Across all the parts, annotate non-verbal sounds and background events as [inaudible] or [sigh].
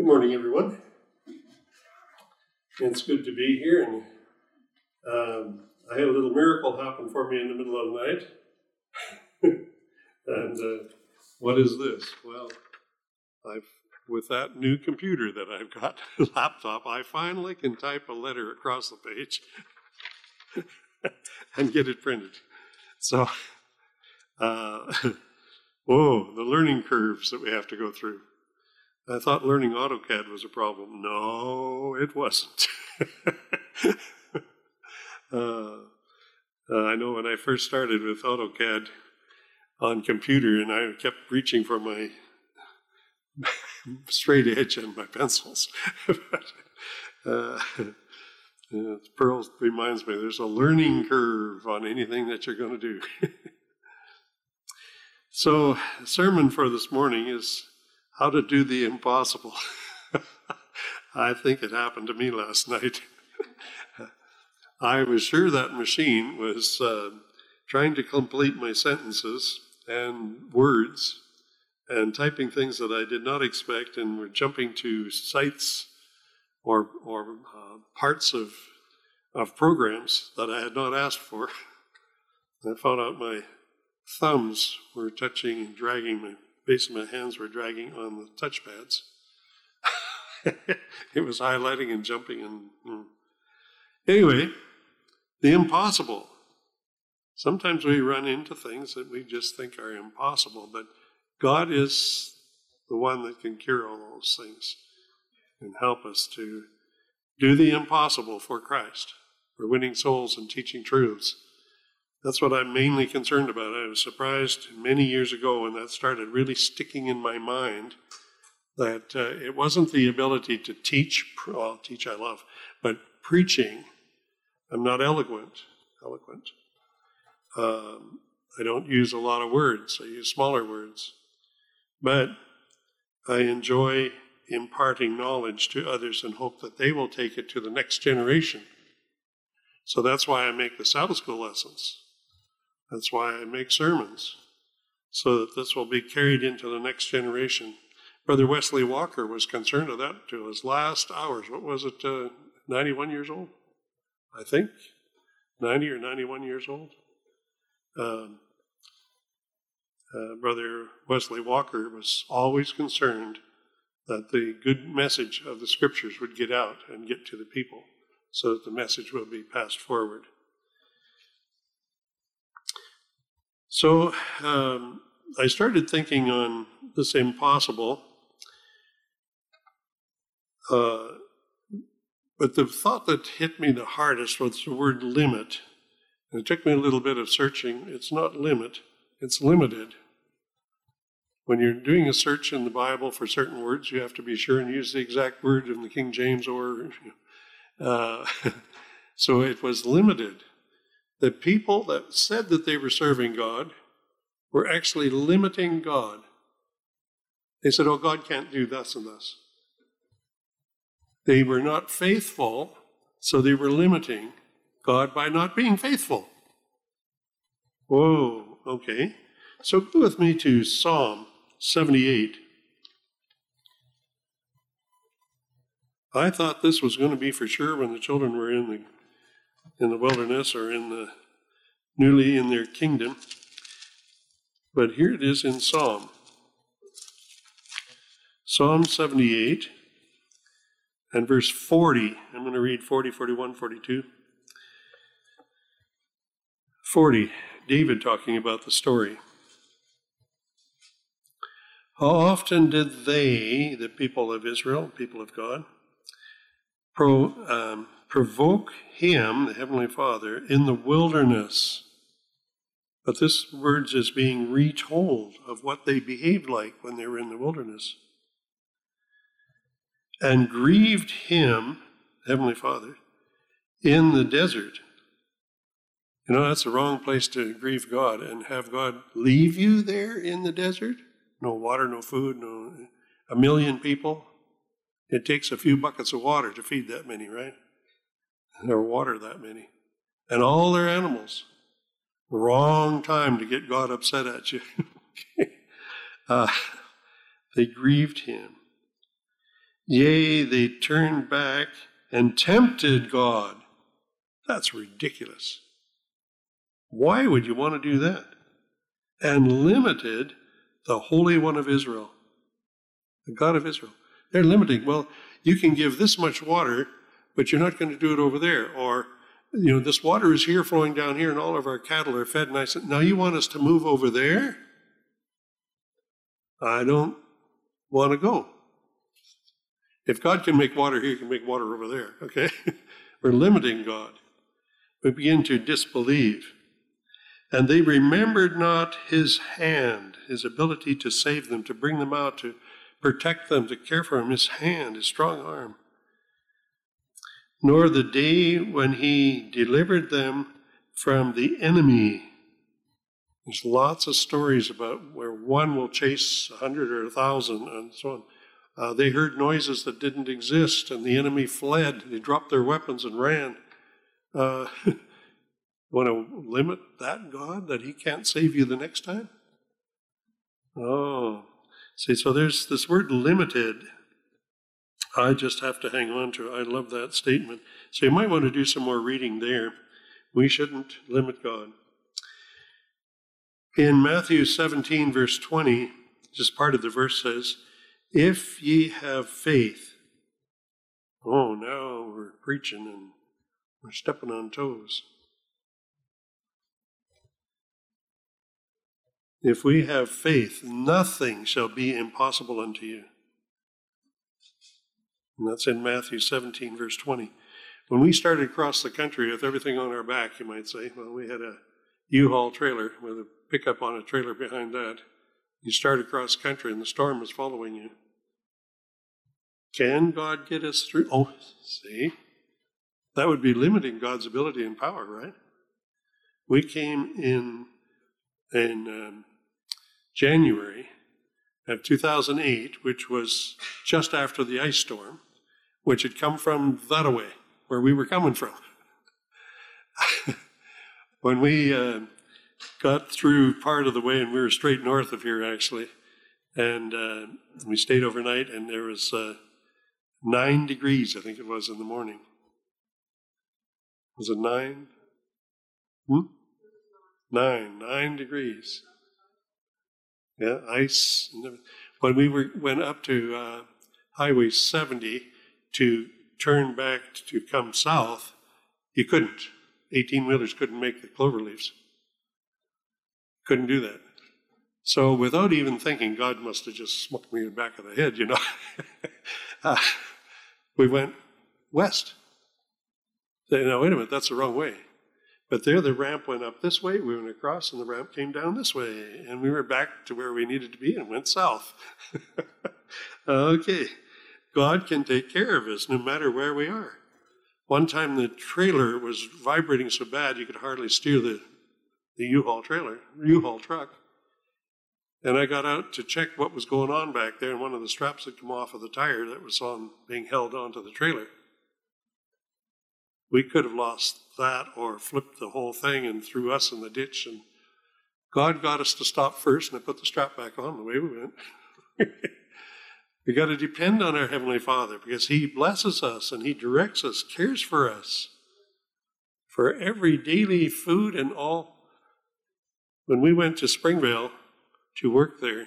Good morning, everyone. It's good to be here, and um, I had a little miracle happen for me in the middle of the night. [laughs] and uh, what is this? Well, I've with that new computer that I've got, [laughs] laptop, I finally can type a letter across the page [laughs] and get it printed. So, uh, whoa, the learning curves that we have to go through. I thought learning AutoCAD was a problem. No, it wasn't. [laughs] uh, uh, I know when I first started with AutoCAD on computer, and I kept reaching for my [laughs] straight edge and my pencils. [laughs] but, uh, Pearl reminds me there's a learning curve on anything that you're going to do. so, sermon for this morning is how to do the impossible. [laughs] I think it happened to me last night. [laughs] I was sure that machine was uh, trying to complete my sentences and words and typing things that I did not expect, and were jumping to sites or, or uh, parts of, of programs that I had not asked for. [laughs] I found out my thumbs were touching and dragging, my of my hands were dragging on the touchpads. [laughs] it was highlighting and jumping and. Mm. Anyway, the impossible. Sometimes we run into things that we just think are impossible, but God is the one that can cure all those things and help us to do the impossible for Christ, for winning souls and teaching truths. That's what I'm mainly concerned about. I was surprised many years ago when that started really sticking in my mind that uh, it wasn't the ability to teach, well, teach I love, but preaching. I'm not eloquent, eloquent. Um, I don't use a lot of words. I use smaller words. But I enjoy imparting knowledge to others and hope that they will take it to the next generation. So that's why I make the Sabbath school lessons. That's why I make sermons, so that this will be carried into the next generation. Brother Wesley Walker was concerned of that to his last hours. What was it, uh, 91 years old? I think. 90 or 91 years old. Um, uh, Brother Wesley Walker was always concerned that the good message of the scriptures would get out and get to the people so that the message will be passed forward. So um, I started thinking on this impossible, uh, but the thought that hit me the hardest was the word limit. And it took me a little bit of searching. It's not limit, it's limited. When you're doing a search in the Bible for certain words, you have to be sure and use the exact word in the King James or. [laughs] Uh, [laughs] so it was limited. The people that said that they were serving God were actually limiting God. They said, Oh, God can't do this and this. They were not faithful, so they were limiting God by not being faithful. Whoa, okay. So go with me to Psalm 78. I thought this was going to be for sure when the children were in the in the wilderness or in the newly in their kingdom. But here it is in Psalm. Psalm 78 and verse 40. I'm going to read 40, 41, 42. 40, David talking about the story. How often did they, the people of Israel, people of God, pro, um, provoke him, the Heavenly Father, in the wilderness? But this words is being retold of what they behaved like when they were in the wilderness. And grieved him, Heavenly Father, in the desert. You know, that's the wrong place to grieve God and have God leave you there in the desert no water, no food, no a million people. It takes a few buckets of water to feed that many, right? Or water that many. And all their animals. Wrong time to get God upset at you. [laughs] uh, they grieved him. Yea, they turned back and tempted God. That's ridiculous. Why would you want to do that? And limited the Holy One of Israel, the God of Israel. They're limiting. Well, you can give this much water, but you're not going to do it over there. Or, you know, this water is here flowing down here, and all of our cattle are fed. And I said, now you want us to move over there? I don't want to go. If God can make water here, he can make water over there, okay? [laughs] We're limiting God. We begin to disbelieve. And they remembered not his hand, his ability to save them, to bring them out, to protect them, to care for them, his hand, his strong arm. Nor the day when he delivered them from the enemy. There's lots of stories about where one will chase a hundred or a thousand and so on. Uh, they heard noises that didn't exist, and the enemy fled. They dropped their weapons and ran. Uh, [laughs] want to limit that God that He can't save you the next time? Oh, see, so there's this word limited. I just have to hang on to. I love that statement. So you might want to do some more reading there. We shouldn't limit God. In Matthew 17, verse 20, just part of the verse says, If ye have faith. Oh, now we're preaching and we're stepping on toes. If we have faith, nothing shall be impossible unto you. And that's in Matthew 17, verse 20. When we started across the country with everything on our back, you might say, well, we had a U-Haul trailer with a pickup on a trailer behind that. You start across country and the storm is following you. Can God get us through? Oh, see? That would be limiting God's ability and power, right? We came in in um, January of 2008, which was just after the ice storm, which had come from that away, where we were coming from. [laughs] when we uh, got through part of the way, and we were straight north of here actually, and uh, we stayed overnight, and there was uh, nine degrees, I think it was, in the morning. Was it nine? Hmm? Nine, nine degrees. Yeah, ice. When we were went up to uh, Highway 70 to turn back to come south, you couldn't. 18 wheelers couldn't make the clover leaves. Couldn't do that. So without even thinking, God must have just smoked me in the back of the head, you know. [laughs] uh, we went west. Now, wait a minute, that's the wrong way. But there, the ramp went up this way, we went across, and the ramp came down this way, and we were back to where we needed to be and went south. [laughs] okay, God can take care of us no matter where we are. One time the trailer was vibrating so bad you could hardly steer the, the U-Haul trailer, U-Haul truck. And I got out to check what was going on back there, and one of the straps had come off of the tire that was on being held onto the trailer. We could have lost that or flipped the whole thing and threw us in the ditch. And God got us to stop first, and I put the strap back on the way we went. [laughs] we got to depend on our Heavenly Father because He blesses us and He directs us, cares for us for every daily food and all. When we went to Springvale to work there,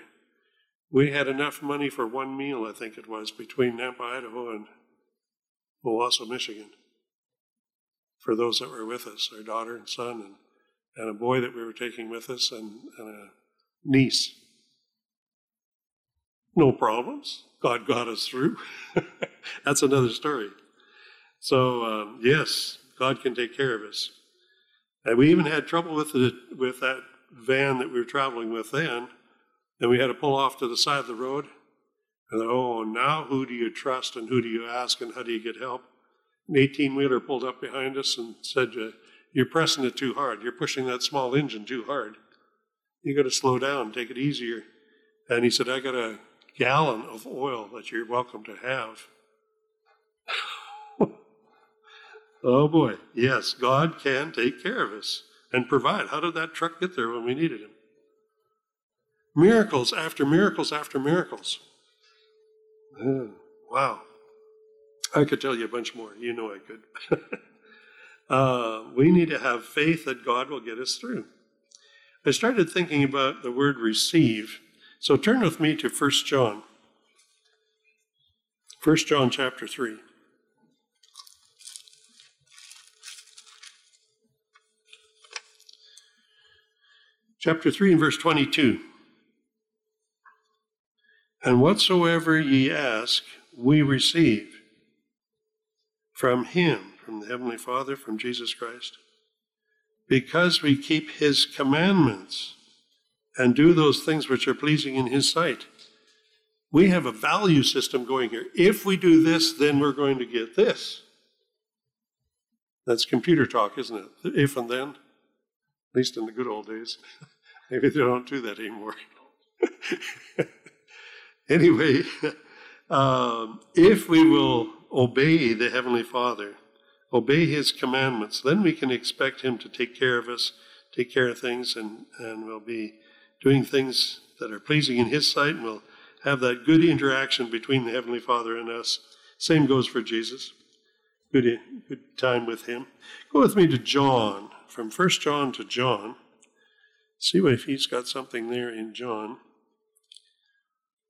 we had enough money for one meal, I think it was, between Nampa, Idaho and Owosso, Michigan for those that were with us, our daughter and son, and, and a boy that we were taking with us, and, and a niece. No problems. God got us through. [laughs] That's another story. So, um, yes, God can take care of us. And we even had trouble with, the, with that van that we were traveling with then, and we had to pull off to the side of the road. And oh, now who do you trust and who do you ask and how do you get help? An 18 wheeler pulled up behind us and said, You're pressing it too hard. You're pushing that small engine too hard. You got to slow down, take it easier. And he said, I got a gallon of oil that you're welcome to have. [laughs] oh boy, yes, God can take care of us and provide. How did that truck get there when we needed him? Miracles after miracles after miracles. Oh, wow. I could tell you a bunch more. You know I could. [laughs] uh, we need to have faith that God will get us through. I started thinking about the word receive. So turn with me to 1 John. 1 John chapter 3. Chapter 3 and verse 22. And whatsoever ye ask, we receive from him, from the Heavenly Father, from Jesus Christ, because we keep his commandments and do those things which are pleasing in his sight. We have a value system going here. If we do this, then we're going to get this. That's computer talk, isn't it? If and then, at least in the good old days. [laughs] Maybe they don't do that anymore. [laughs] anyway, [laughs] um, if we will obey the Heavenly Father, obey His commandments, then we can expect Him to take care of us, take care of things, and, and we'll be doing things that are pleasing in His sight, and we'll have that good interaction between the Heavenly Father and us. Same goes for Jesus. Good, good time with Him. Go with me to John, from 1 John to John. See if he's got something there in John.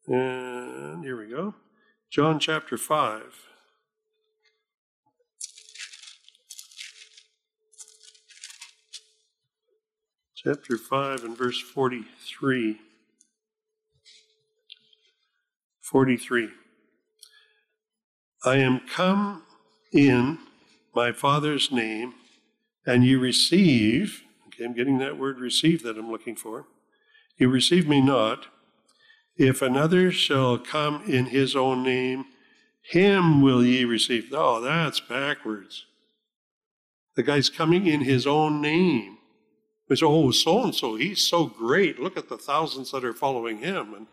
And here we go. John chapter 5. Chapter 5 and verse 43. 43. I am come in my Father's name, and you receive Okay, I'm getting that word receive that I'm looking for. You receive me not. If another shall come in his own name, him will ye receive. Oh, that's backwards. The guy's coming in his own name. We say, oh, so and so, he's so great. Look at the thousands that are following him. And,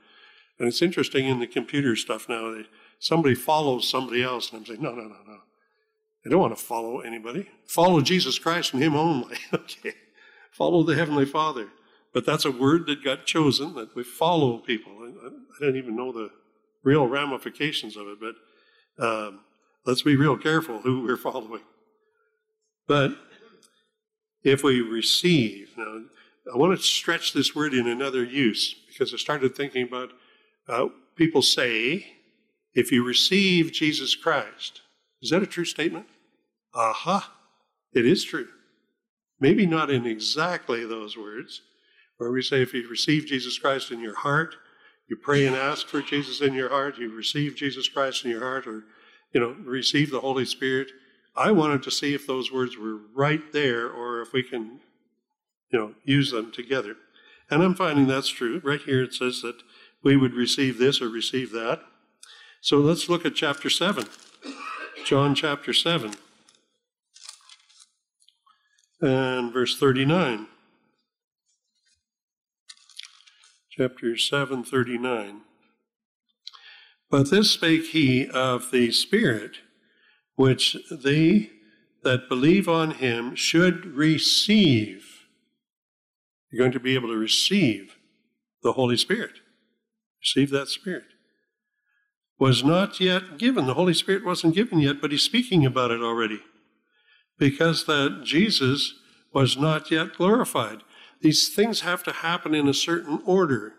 and it's interesting in the computer stuff now. They, somebody follows somebody else, and I'm saying, no, no, no, no. I don't want to follow anybody. Follow Jesus Christ and Him only. [laughs] okay follow the Heavenly Father. But that's a word that got chosen, that we follow people. I, I don't even know the real ramifications of it, but um, let's be real careful who we're [laughs] following. But if we receive, now I want to stretch this word in another use because I started thinking about uh, people say, if you receive Jesus Christ, is that a true statement? Aha, it is true. Maybe not in exactly those words, where we say if you receive Jesus Christ in your heart, you pray and ask for Jesus in your heart, you receive Jesus Christ in your heart, or you know, receive the Holy Spirit. I wanted to see if those words were right there or if we can, you know, use them together. And I'm finding that's true. Right here it says that we would receive this or receive that. So let's look at chapter 7. John chapter 7 and verse 39. Chapter 7, 39. But this spake he of the Spirit, which they that believe on him should receive. You're going to be able to receive the Holy Spirit. Receive that Spirit. Was not yet given. The Holy Spirit wasn't given yet, but he's speaking about it already because that Jesus was not yet glorified. These things have to happen in a certain order.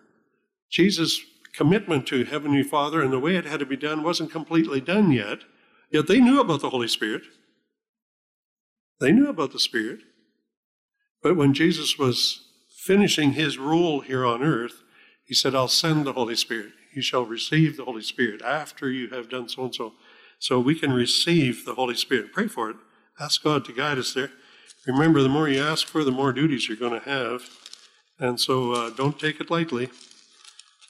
Jesus' commitment to Heavenly Father and the way it had to be done wasn't completely done yet, yet they knew about the Holy Spirit. They knew about the Spirit. But when Jesus was finishing his rule here on earth, he said, I'll send the Holy Spirit. You shall receive the Holy Spirit after you have done so and so. So we can receive the Holy Spirit. Pray for it. Ask God to guide us there. Remember, the more you ask for, the more duties you're going to have. And so uh, don't take it lightly.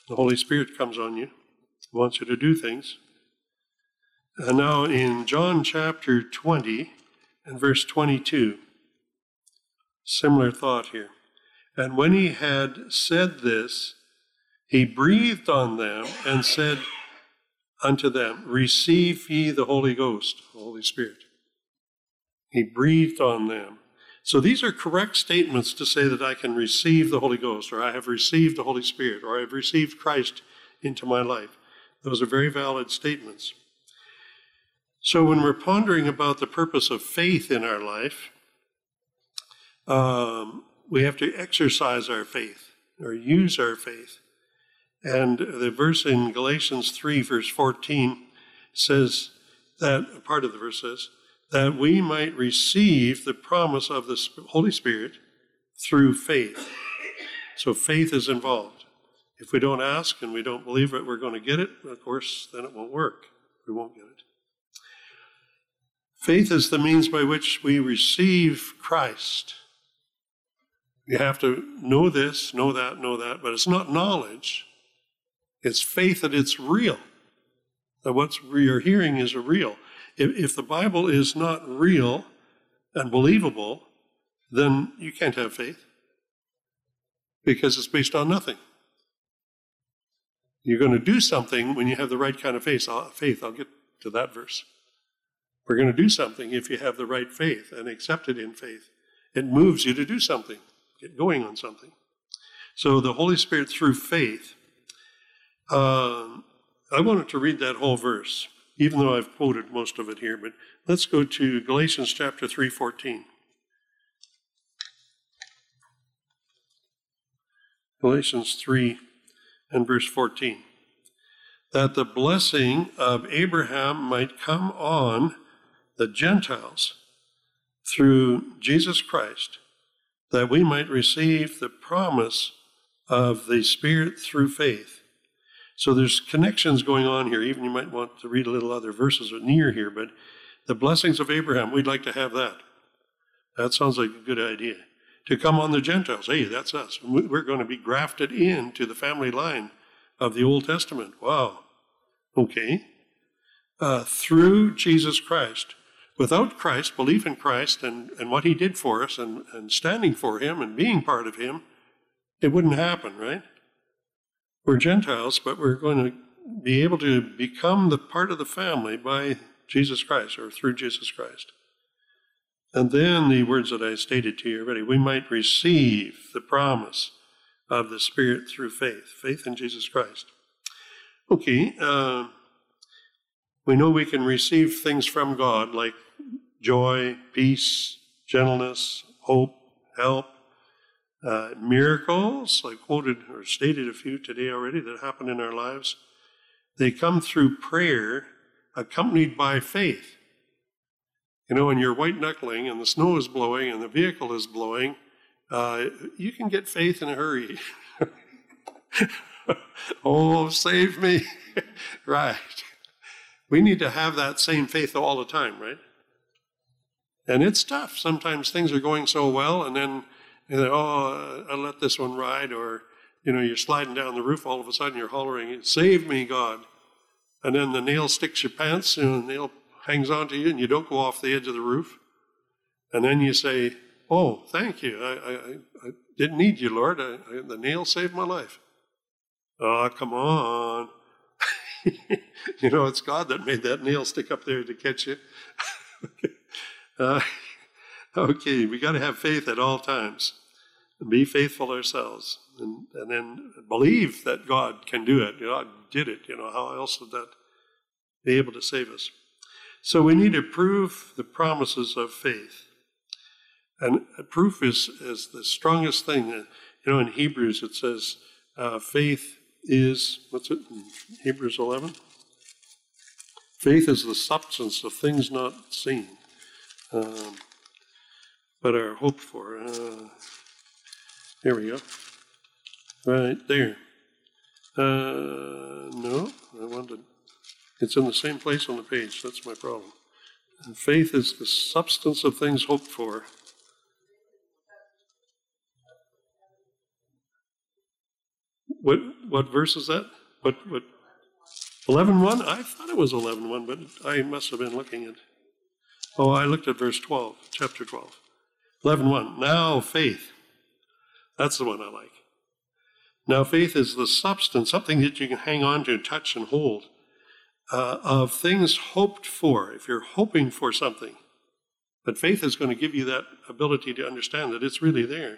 The Holy Spirit comes on you, he wants you to do things. And now in John chapter 20 and verse 22, similar thought here. And when he had said this, he breathed on them and said unto them, Receive ye the Holy Ghost, the Holy Spirit. He breathed on them. So these are correct statements to say that I can receive the Holy Ghost, or I have received the Holy Spirit, or I have received Christ into my life. Those are very valid statements. So when we're pondering about the purpose of faith in our life, um, we have to exercise our faith or use our faith. And the verse in Galatians 3, verse 14, says that, part of the verse says, that we might receive the promise of the Holy Spirit through faith. So faith is involved. If we don't ask and we don't believe that we're going to get it, of course, then it won't work. We won't get it. Faith is the means by which we receive Christ. You have to know this, know that, know that, but it's not knowledge. It's faith that it's real, that what you're hearing is real. If, if the Bible is not real and believable, then you can't have faith because it's based on nothing. You're going to do something when you have the right kind of faith. Faith, I'll get to that verse. We're going to do something if you have the right faith and accept it in faith. It moves you to do something, get going on something. So the Holy Spirit through faith. Uh, I wanted to read that whole verse, even though I've quoted most of it here, but let's go to Galatians chapter 3:14. Galatians 3 and verse 14. That the blessing of Abraham might come on the Gentiles through Jesus Christ, that we might receive the promise of the Spirit through faith. So there's connections going on here. Even you might want to read a little other verses near here, but the blessings of Abraham, we'd like to have that. That sounds like a good idea to come on the Gentiles. Hey, that's us. We're going to be grafted into the family line of the Old Testament. Wow. Okay. Uh, through Jesus Christ. Without Christ, belief in Christ and, and what he did for us and, and standing for him and being part of him, it wouldn't happen, right? We're Gentiles, but we're going to be able to become the part of the family by Jesus Christ or through Jesus Christ. And then the words that I stated to you already we might receive the promise of the Spirit through faith, faith in Jesus Christ. Okay, uh, we know we can receive things from God like joy, peace, gentleness, hope, help, uh, miracles. I quoted or stated a few today already that happen in our lives. They come through prayer accompanied by faith. You know, when you're white knuckling and the snow is blowing and the vehicle is blowing, uh, you can get faith in a hurry. [laughs] oh, save me. [laughs] right. We need to have that same faith all the time, right? And it's tough. Sometimes things are going so well, and then, oh, I'll let this one ride, or, you know, you're sliding down the roof, all of a sudden you're hollering, Save me, God. And then the nail sticks your pants, and the nail hangs onto you and you don't go off the edge of the roof. And then you say, Oh, thank you. I, I, I didn't need you, Lord. I, the nail saved my life. Oh, come on. [laughs] you know, it's God that made that nail stick up there to catch you. [laughs] uh, okay, we got to have faith at all times. Be faithful ourselves. And, and then believe that God can do it. God did it. You know, how else would that be able to save us? So we need to prove the promises of faith. And proof is, is the strongest thing. You know, in Hebrews it says uh, faith is, what's it, Hebrews 11? Faith is the substance of things not seen, um, but are hoped for. Uh, here we go. Right there. Uh, no, I wanted it's in the same place on the page. That's my problem. And faith is the substance of things hoped for. What what verse is that? What what? Eleven one? I thought it was eleven one, but I must have been looking at. Oh, I looked at verse twelve, chapter twelve. Eleven one. Now faith. That's the one I like. Now faith is the substance, something that you can hang on to, touch, and hold uh, of things hoped for, if you're hoping for something. But faith is going to give you that ability to understand that it's really there.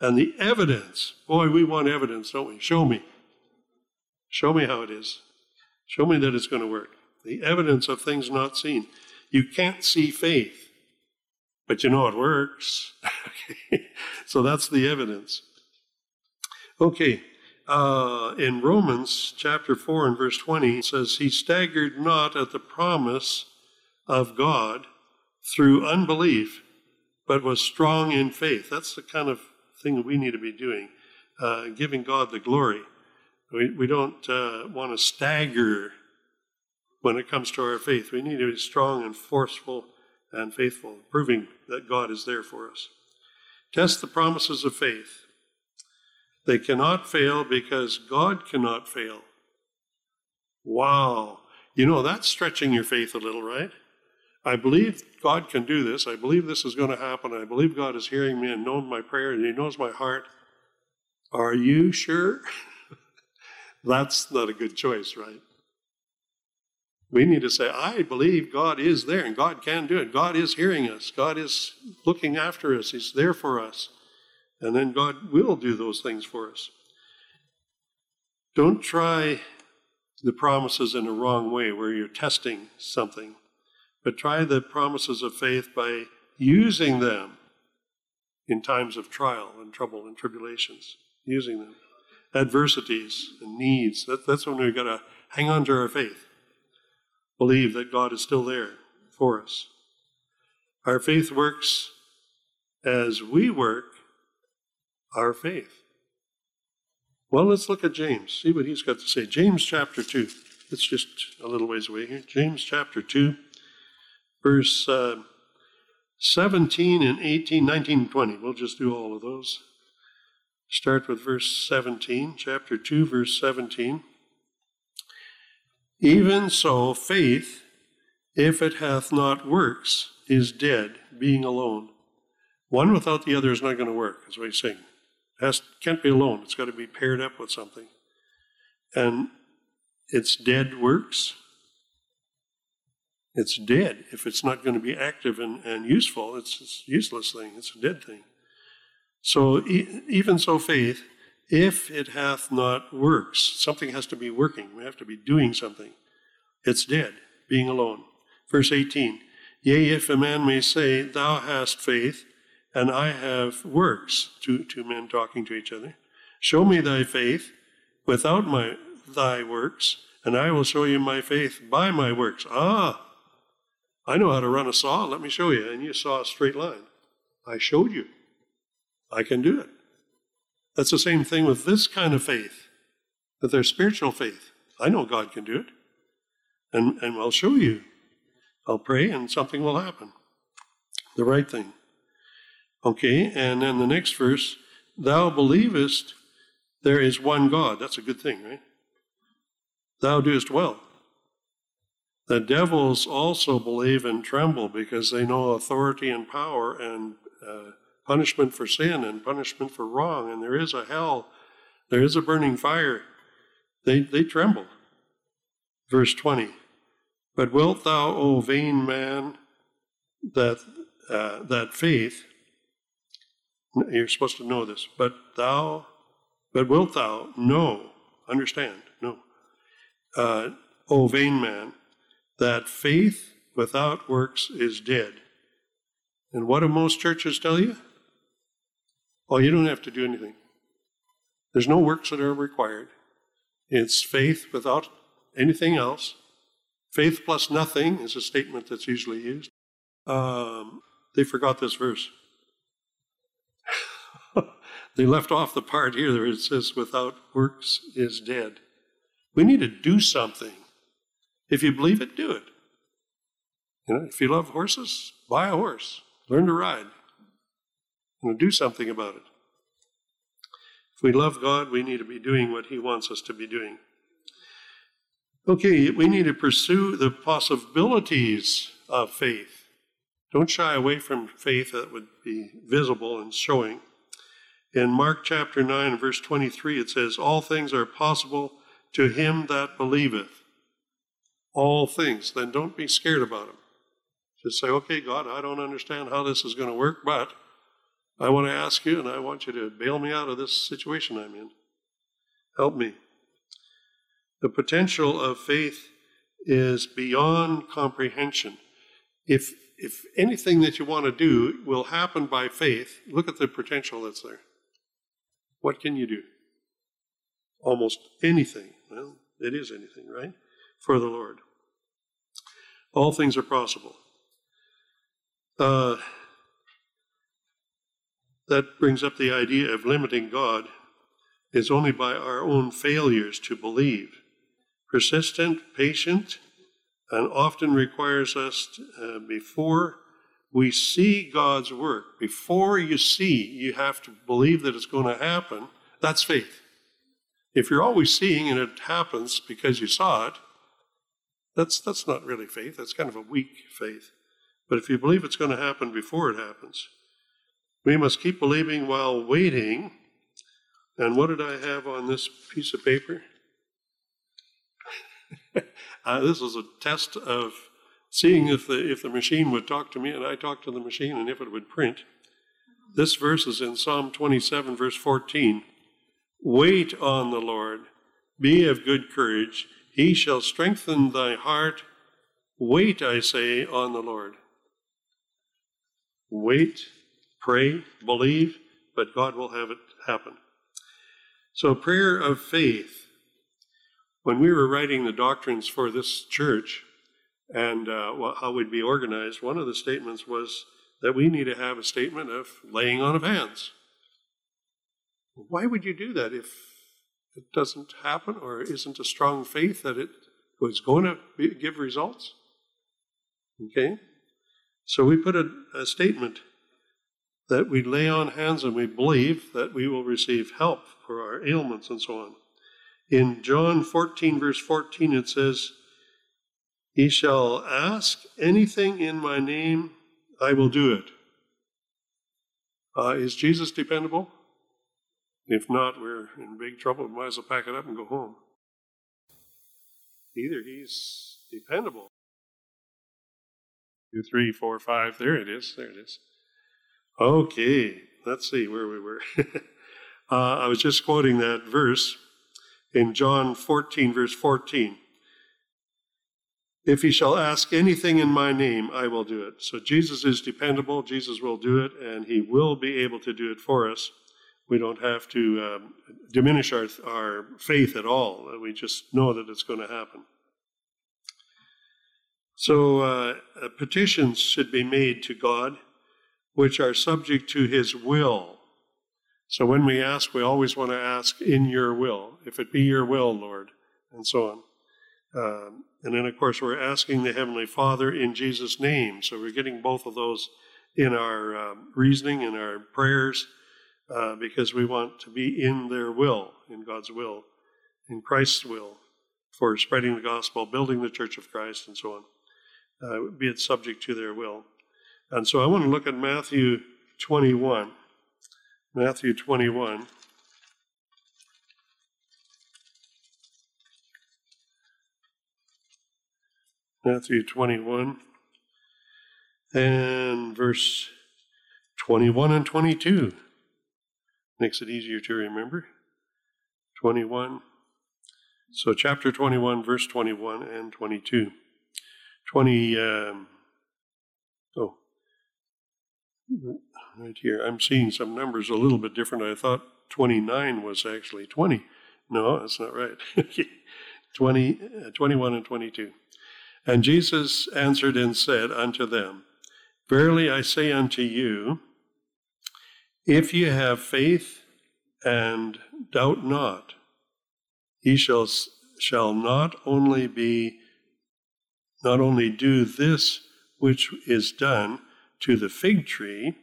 And the evidence, boy, we want evidence, don't we? Show me. Show me how it is. Show me that it's going to work. the evidence of things not seen. You can't see faith, but you know it works. [laughs] so that's the evidence. Okay, uh, in Romans chapter 4 and verse 20, it says, He staggered not at the promise of God through unbelief, but was strong in faith. That's the kind of thing that we need to be doing, uh, giving God the glory. We, we don't uh, want to stagger when it comes to our faith. We need to be strong and forceful and faithful, proving that God is there for us. Test the promises of faith. They cannot fail because God cannot fail. Wow. You know, that's stretching your faith a little, right? I believe God can do this. I believe this is going to happen. I believe God is hearing me and knowing my prayer and He knows my heart. Are you sure? [laughs] that's not a good choice, right? We need to say, I believe God is there and God can do it. God is hearing us. God is looking after us. He's there for us. And then God will do those things for us. Don't try the promises in a wrong way where you're testing something, but try the promises of faith by using them in times of trial and trouble and tribulations, using them. Adversities and needs. That, that's when we've got to hang on to our faith believe that God is still there for us. Our faith works as we work our faith. Well, let's look at James, see what he's got to say. James chapter 2. It's just a little ways away here. James chapter 2, verse uh, 17 and 18, 19, and 20. We'll just do all of those. Start with verse 17, chapter 2, verse 17. Even so, faith, if it hath not works, is dead, being alone. One without the other is not going to work, as we sing. It has, can't be alone. It's got to be paired up with something. And it's dead works. It's dead. If it's not going to be active and, and useful, it's, a useless thing. It's a dead thing. So e- even so, faith, if it hath not works, something has to be working. We have to be doing something. It's dead, being alone. Verse 18 Yea, if a man may say, Thou hast faith, and I have works, two, two men talking to each other, show me thy faith without my, thy works, and I will show you my faith by my works. Ah, I know how to run a saw. Let me show you. And you saw a straight line. I showed you. I can do it. That's the same thing with this kind of faith, that there's spiritual faith. I know God can do it, and, and I'll show you. I'll pray, and something will happen. The right thing. Okay, and then the next verse, thou believest there is one God. That's a good thing, right? Thou doest well. The devils also believe and tremble because they know authority and power and uh, punishment for sin and punishment for wrong, and there is a hell, there is a burning fire, they, they tremble. Verse 20 But wilt thou, O vain man, that, uh, that faith, you're supposed to know this, but thou, but wilt thou know, understand, know, uh, O vain man, that faith without works is dead. And what do most churches tell you? Oh, you don't have to do anything. There's no works that are required. It's faith without anything else. Faith plus nothing is a statement that's usually used. Um, they forgot this verse. [laughs] they left off the part here where it says, without works is dead. We need to do something. If you believe it, do it. You know, if you love horses, buy a horse, learn to ride and do something about it. If we love God, we need to be doing what He wants us to be doing. Okay, we need to pursue the possibilities of faith. Don't shy away from faith that would be visible and showing. In Mark chapter 9, verse 23, it says, All things are possible to him that believeth. All things. Then don't be scared about them. Just say, okay, God, I don't understand how this is going to work, but I want to ask you, and I want you to bail me out of this situation I'm in. Help me. The potential of faith is beyond comprehension. If, if anything that you want to do will happen by faith, look at the potential that's there. What can you do? Almost anything. Well, it is anything, right? For the Lord. All things are possible. Uh, that brings up the idea of limiting God is only by our own failures to believe. Persistent, patient, and often requires us to, uh, before we see God's work, before you see, you have to believe that it's going to happen. That's faith. If you're always seeing and it happens because you saw it, that's, that's not really faith. That's kind of a weak faith. But if you believe it's going to happen before it happens, we must keep believing while waiting. And what did I have on this piece of paper? [laughs] uh, this is a test of seeing if the, if the machine would talk to me and I talked to the machine and if it would print. This verse is in Psalm 27, verse 14. Wait on the Lord, be of good courage, he shall strengthen thy heart. Wait, I say, on the Lord. Wait, pray, believe, but God will have it happen. So, prayer of faith. When we were writing the doctrines for this church and uh, how we'd be organized, one of the statements was that we need to have a statement of laying on of hands. Why would you do that if it doesn't happen or isn't a strong faith that it was going to be, give results? Okay? So we put a, a statement that we lay on hands and we believe that we will receive help for our ailments and so on. In John 14, verse 14, it says, He shall ask anything in my name, I will do it. Uh, is Jesus dependable? If not, we're in big trouble. We might as well pack it up and go home. Either he's dependable. Two, three, four, five. There it is. There it is. Okay, let's see where we were. [laughs] uh, I was just quoting that verse in John 14, verse 14. If he shall ask anything in my name, I will do it. So Jesus is dependable. Jesus will do it, and he will be able to do it for us. We don't have to um, diminish our, our faith at all. We just know that it's going to happen. So, uh, petitions should be made to God which are subject to His will. So, when we ask, we always want to ask in your will, if it be your will, Lord, and so on. Um, and then, of course, we're asking the Heavenly Father in Jesus' name. So, we're getting both of those in our um, reasoning, in our prayers, uh, because we want to be in their will, in God's will, in Christ's will, for spreading the gospel, building the church of Christ, and so on. Uh, be it subject to their will. And so I want to look at Matthew 21. Matthew 21. Matthew 21 and verse 21 and 22. Makes it easier to remember. 21. So, chapter 21, verse 21 and 22. 20. Um, oh, right here. I'm seeing some numbers a little bit different. I thought 29 was actually 20. No, that's not right. [laughs] 20, uh, 21 and 22. And Jesus answered and said unto them, Verily I say unto you, if ye have faith and doubt not, ye shall, shall not only be, not only do this which is done to the fig tree,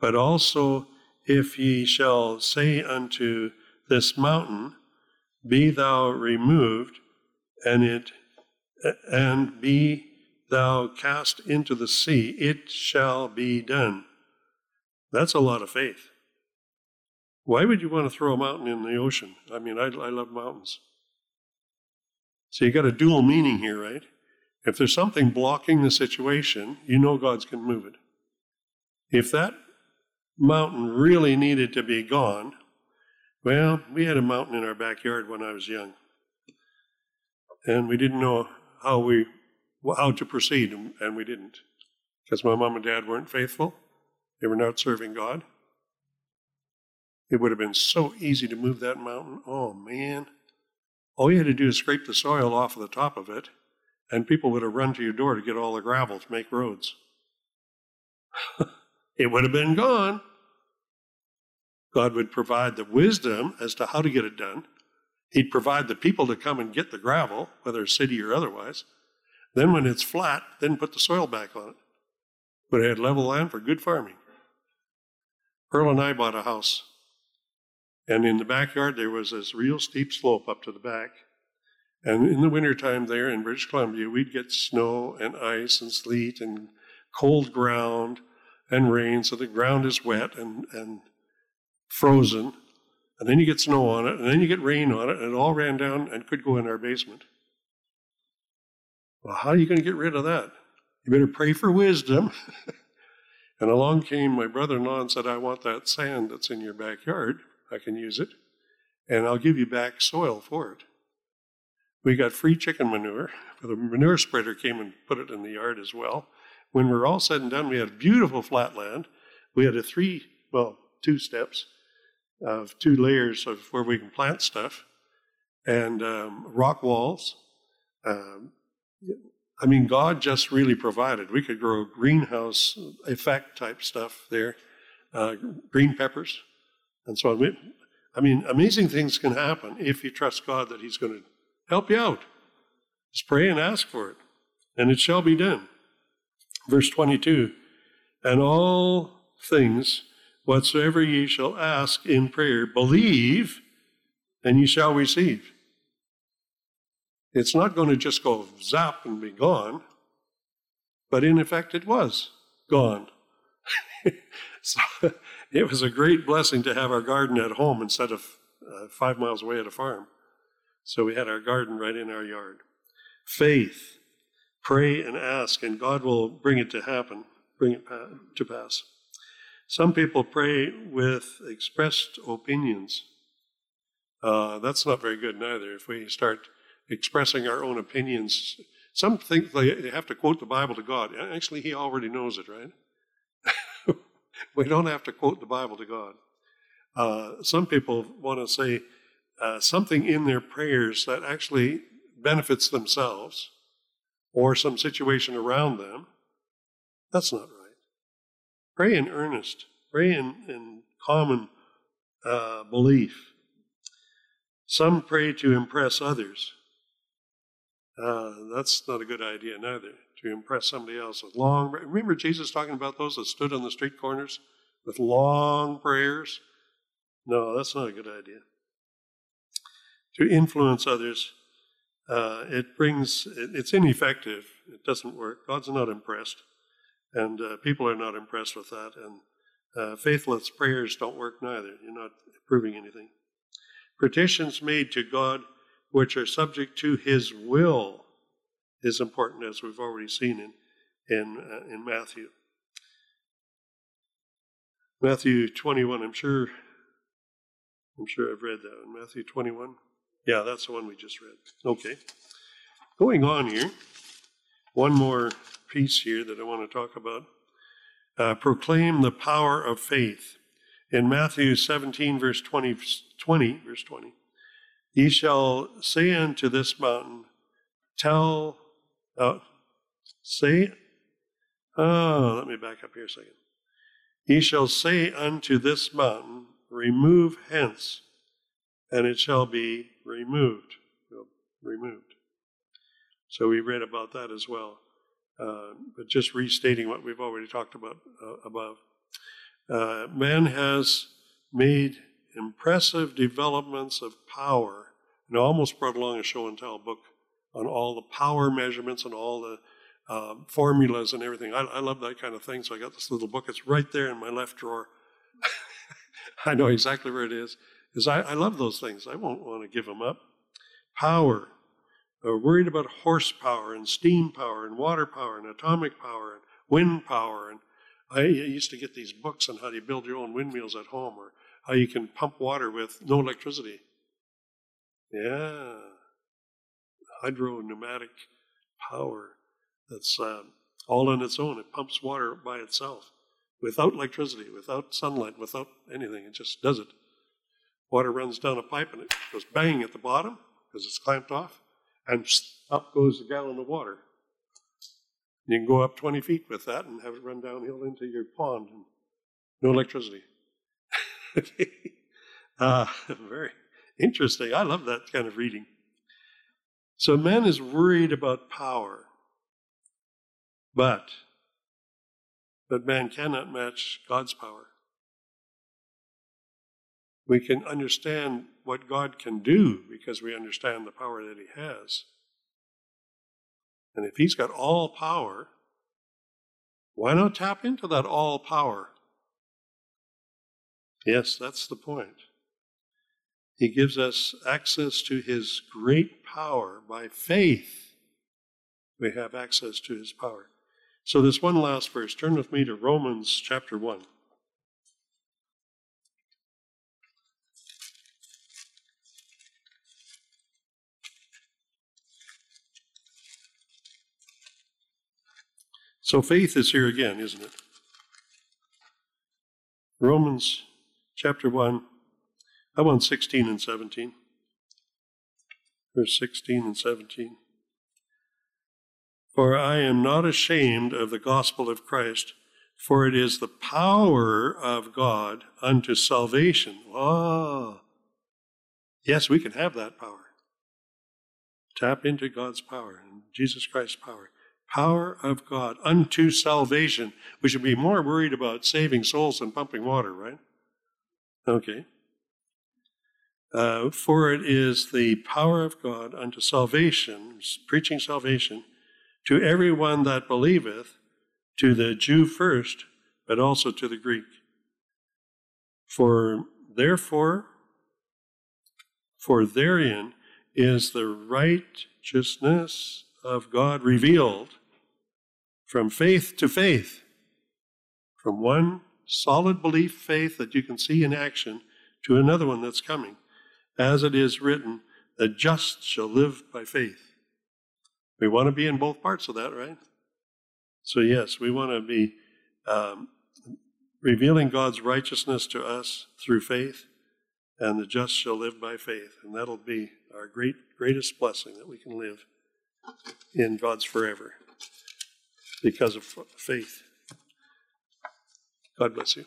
but also if ye shall say unto this mountain, Be thou removed, and it and be thou cast into the sea, it shall be done. That's a lot of faith. Why would you want to throw a mountain in the ocean? I mean, I, I love mountains. So you got a dual meaning here, right? If there's something blocking the situation, you know God's going to move it. If that mountain really needed to be gone, well, we had a mountain in our backyard when I was young. And we didn't know how we how to proceed, and we didn't because my mom and dad weren't faithful. They were not serving God. It would have been so easy to move that mountain. Oh man. All you had to do is scrape the soil off of the top of it, and people would have run to your door to get all the gravel to make roads. [laughs] it would have been gone. God would provide the wisdom as to how to get it done. He'd provide the people to come and get the gravel, whether city or otherwise. Then, when it's flat, then put the soil back on it. But it had level land for good farming. Pearl and I bought a house. And in the backyard, there was this real steep slope up to the back. And in the wintertime there in British Columbia, we'd get snow and ice and sleet and cold ground and rain. So the ground is wet and, and frozen. And then you get snow on it, and then you get rain on it, and it all ran down and could go in our basement. Well, how are you going to get rid of that? You better pray for wisdom. [laughs] and along came my brother in law and said, I want that sand that's in your backyard. I can use it. And I'll give you back soil for it. We got free chicken manure. The manure spreader came and put it in the yard as well. When we are all said and done, we had beautiful flat land. We had a three, well, two steps of two layers of where we can plant stuff, and um, rock walls. Um, I mean, God just really provided. We could grow greenhouse effect type stuff there, uh, green peppers, and so on. I mean, amazing things can happen if you trust God that He's going to help you out. Just pray and ask for it, and it shall be done. Verse 22 And all things whatsoever ye shall ask in prayer, believe, and ye shall receive. It's not going to just go zap and be gone, but in effect it was gone. [laughs] so it was a great blessing to have our garden at home instead of uh, five miles away at a farm. So we had our garden right in our yard. Faith, pray and ask, and God will bring it to happen, bring it to pass. Some people pray with expressed opinions. Uh, that's not very good neither. If we start expressing our own opinions. Some think they have to quote the Bible to God. Actually, He already knows it, right? [laughs] we don't have to quote the Bible to God. Uh, some people want to say uh, something in their prayers that actually benefits themselves or some situation around them. That's not right. Pray in earnest, pray in, in common uh, belief. Some pray to impress others. Uh, that's not a good idea neither, to impress somebody else with long. Remember Jesus talking about those that stood on the street corners with long prayers? No, that's not a good idea. To influence others, uh, it brings, it, it's ineffective. It doesn't work. God's not impressed. And uh, people are not impressed with that. And uh, faithless prayers don't work neither. You're not proving anything. Petitions made to God which are subject to his will is important, as we've already seen in, in, uh, in Matthew. Matthew 21, I'm sure, I'm sure I've read that. In Matthew 21? Yeah, that's the one we just read. Okay. Going on here, one more piece here that I want to talk about. Uh, proclaim the power of faith. In Matthew 17, verse 20, 20, verse 20, Ye shall say unto this mountain, Tell, uh, say, oh, let me back up here a second. Ye shall say unto this mountain, Remove hence, and it shall be removed. Removed. So we read about that as well. Uh, but just restating what we've already talked about uh, above. Uh, man has made impressive developments of power and I almost brought along a show and tell book on all the power measurements and all the um, formulas and everything. I, I, love that kind of thing. So I got this little book. It's right there in my left drawer. [laughs] I know exactly where it is. Because I, I love those things. I won't want to give them up. Power. We're worried about horsepower and steam power and water power and atomic power and wind power. And I used to get these books on how you build your own windmills at home or how you can pump water with no electricity. Yeah. Hydro pneumatic power that's uh, all on its own. It pumps water by itself without electricity, without sunlight, without anything. It just does it. Water runs down a pipe and it goes bang at the bottom because it's clamped off, and up goes a gallon of water. You can go up 20 feet with that and have it run downhill into your pond and no electricity. [laughs] okay. uh, [laughs] very interesting. I love that kind of reading. So man is worried about power, but but man cannot match God's power. We can understand what God can do because we understand the power that He has. And if He's got all power, why not tap into that all power? Yes, that's the point. He gives us access to His great power by faith. We have access to His power. So, this one last verse, turn with me to Romans chapter 1. So faith is here again, isn't it? Romans chapter 1, I want 16 and 17. Verse 16 and 17. For I am not ashamed of the gospel of Christ, for it is the power of God unto salvation. Ah, yes, we can have that power. Tap into God's power and Jesus Christ's power power of God unto salvation. We should be more worried about saving souls than pumping water, right? Okay. Uh, for it is the power of God unto salvation, preaching salvation, to everyone that believeth, to the Jew first, but also to the Greek. For therefore, for therein is the righteousness of God revealed from faith to faith, from one solid belief faith that you can see in action to another one that's coming. As it is written, the just shall live by faith. We want to be in both parts of that, right? So, yes, we want to be um, revealing God's righteousness to us through faith, and the just shall live by faith. And that'll be our great, greatest blessing that we can live in God's forever because of faith. God bless you.